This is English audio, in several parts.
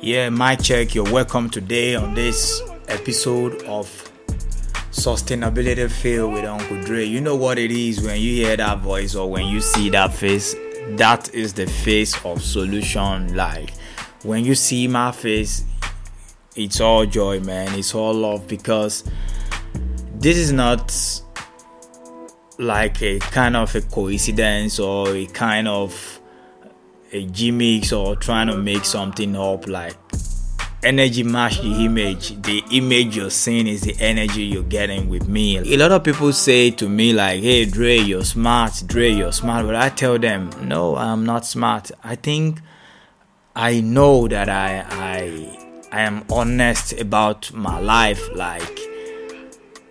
Yeah, my check. You're welcome today on this episode of Sustainability Feel with Uncle Dre. You know what it is when you hear that voice or when you see that face. That is the face of solution. Like when you see my face, it's all joy, man. It's all love because this is not like a kind of a coincidence or a kind of a gimmicks or trying to make something up like energy match the image. The image you're seeing is the energy you're getting with me. A lot of people say to me like hey dre you're smart. Dre you're smart. But i tell them no i'm not smart. I think i know that i i i am honest about my life. Like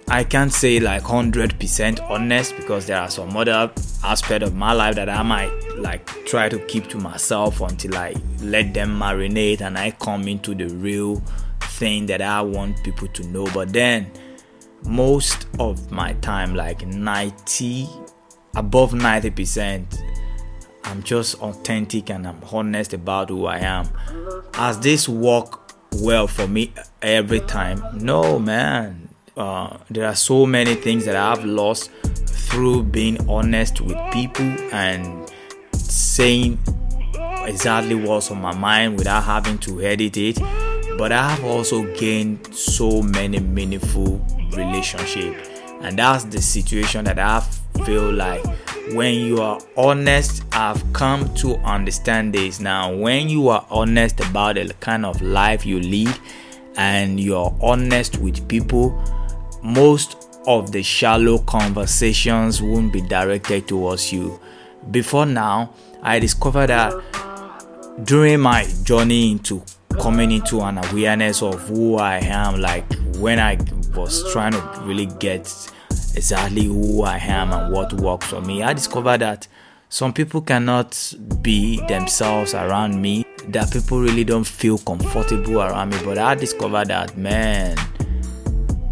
I can't say like 100% honest because there are some other aspect of my life that I might like try to keep to myself until I let them marinate and I come into the real thing that I want people to know. But then most of my time, like 90 above 90%, I'm just authentic and I'm honest about who I am. As this work well for me every time? No, man uh, there are so many things that I've lost through being honest with people and saying exactly what's on my mind without having to edit it. But I have also gained so many meaningful relationships, and that's the situation that I feel like when you are honest. I've come to understand this now. When you are honest about the kind of life you lead, and you're honest with people most of the shallow conversations won't be directed towards you. Before now, I discovered that during my journey into coming into an awareness of who I am, like when I was trying to really get exactly who I am and what works for me, I discovered that some people cannot be themselves around me, that people really don't feel comfortable around me. But I discovered that, man,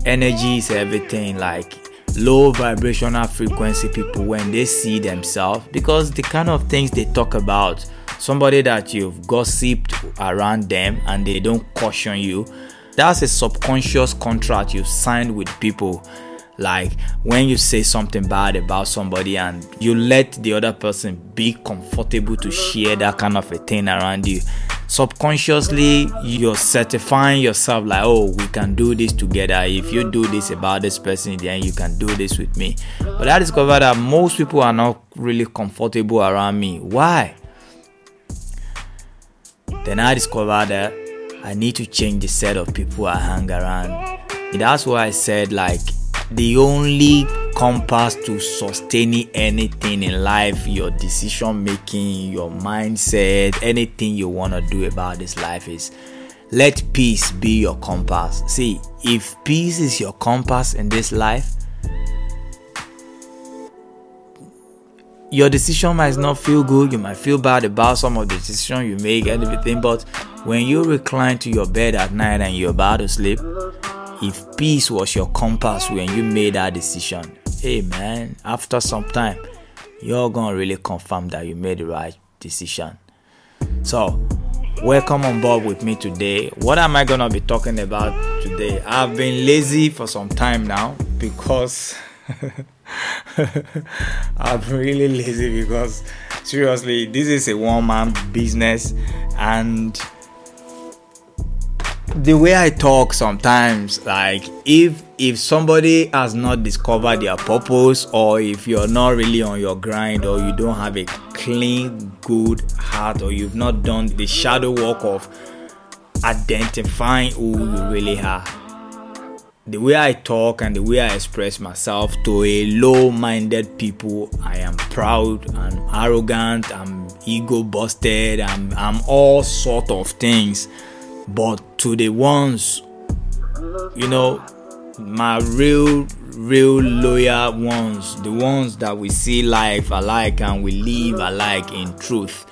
energy is everything like low vibrational frequency people when they see themselves because the kind of things they talk about somebody that you've gossiped around them and they don't caution you that's a subconscious contract you've signed with people. Like when you say something bad about somebody and you let the other person be comfortable to share that kind of a thing around you subconsciously you're certifying yourself like oh we can do this together. If you do this about this person then you can do this with me. But i discovered that most people are not really comfortable around me. Why? Then i discovered that i need to change the set of people i hang around. And that's why i said like the only compass to sustaining anything in life your decision making your mindset anything you want to do about this life is let peace be your compass. See if peace is your compass in this life your decision might not feel good you might feel bad about some of the decisions you make and everything but when you recline to your bed at night and you're about to sleep if peace was your compass when you made that decision, hey man, after some time, you're gonna really confirm that you made the right decision. So, welcome on board with me today. What am I gonna be talking about today? I've been lazy for some time now because I'm really lazy because seriously, this is a one man business and the way I talk sometimes, like if if somebody has not discovered their purpose, or if you're not really on your grind, or you don't have a clean, good heart, or you've not done the shadow work of identifying who you really are. The way I talk and the way I express myself to a low-minded people, I am proud, I'm arrogant, I'm ego busted, I'm I'm all sort of things but to the ones you know my real real loyal ones the ones that we see life alike and we live alike in truth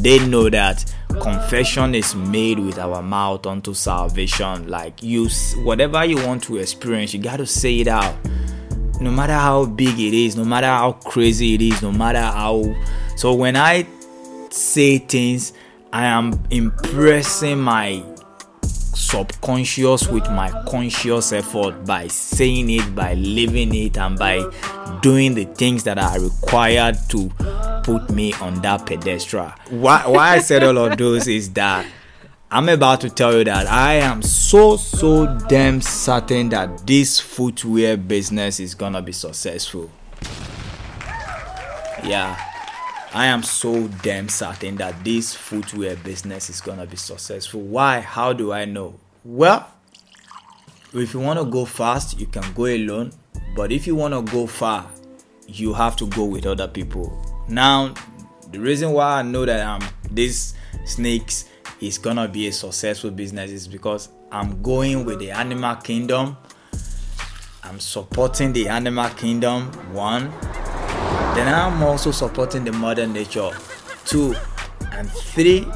they know that confession is made with our mouth unto salvation. Like you whatever you want to experience you got to say it out. No matter how big it is no matter how crazy it is no matter how so when i say things I am impressing my subconscious with my conscious effort by saying it, by living it, and by doing the things that are required to put me on that pedestal. Why, why I said all of those is that I'm about to tell you that I am so, so damn certain that this footwear business is gonna be successful. Yeah. I am so damn certain that this footwear business is gonna be successful. Why? How do I know? Well, if you want to go fast, you can go alone. But if you want to go far, you have to go with other people. Now, the reason why I know that um this snakes is gonna be a successful business is because I'm going with the animal kingdom. I'm supporting the animal kingdom. One, then I'm also supporting the mother nature. Two and three,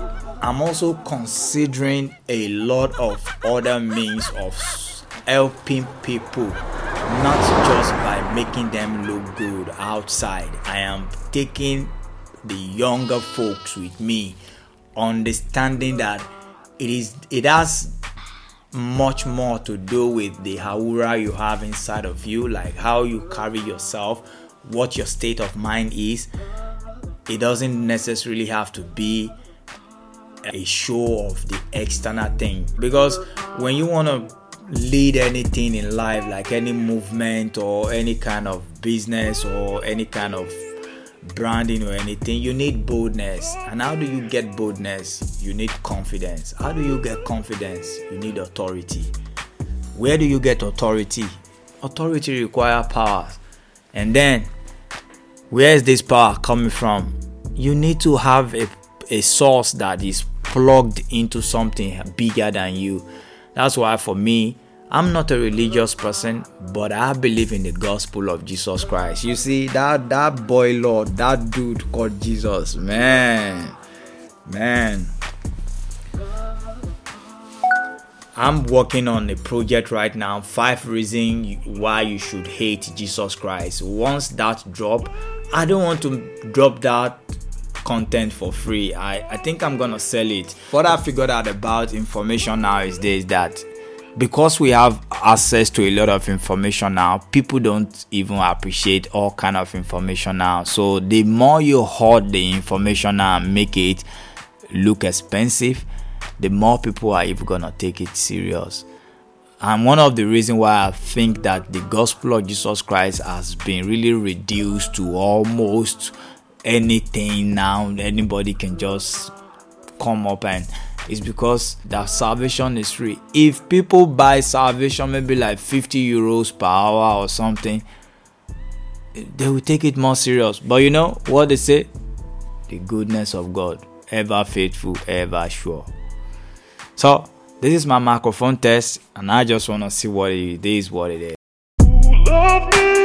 I'm also considering a lot of other means of helping people, not just by making them look good outside. I am taking the younger folks with me, understanding that it is it has much more to do with the aura you have inside of you, like how you carry yourself, what your state of mind is. It doesn't necessarily have to be a show of the external thing. Because when you want to lead anything in life like any movement or any kind of business or any kind of branding or anything you need boldness. And how do you get boldness? You need confidence. How do you get confidence? You need authority. Where do you get authority? Authority require power and then where is this power coming from you need to have a, a source that is plugged into something bigger than you that's why for me I'm not a religious person, but I believe in the gospel of Jesus Christ. You see, that that boy Lord, that dude called Jesus, man, man. I'm working on a project right now. Five reasons why you should hate Jesus Christ. Once that drop, I don't want to drop that content for free. I, I think I'm gonna sell it. What I figured out about information now is this that because we have access to a lot of information now people don't even appreciate all kind of information now so the more you hoard the information now and make it look expensive the more people are even gonna take it serious and one of the reasons why i think that the gospel of jesus christ has been really reduced to almost anything now anybody can just come up and is because that salvation is free. If people buy salvation maybe like 50 euros per hour or something, they will take it more serious. But you know what they say? The goodness of God, ever faithful, ever sure. So, this is my microphone test, and I just want to see what it is, what it is.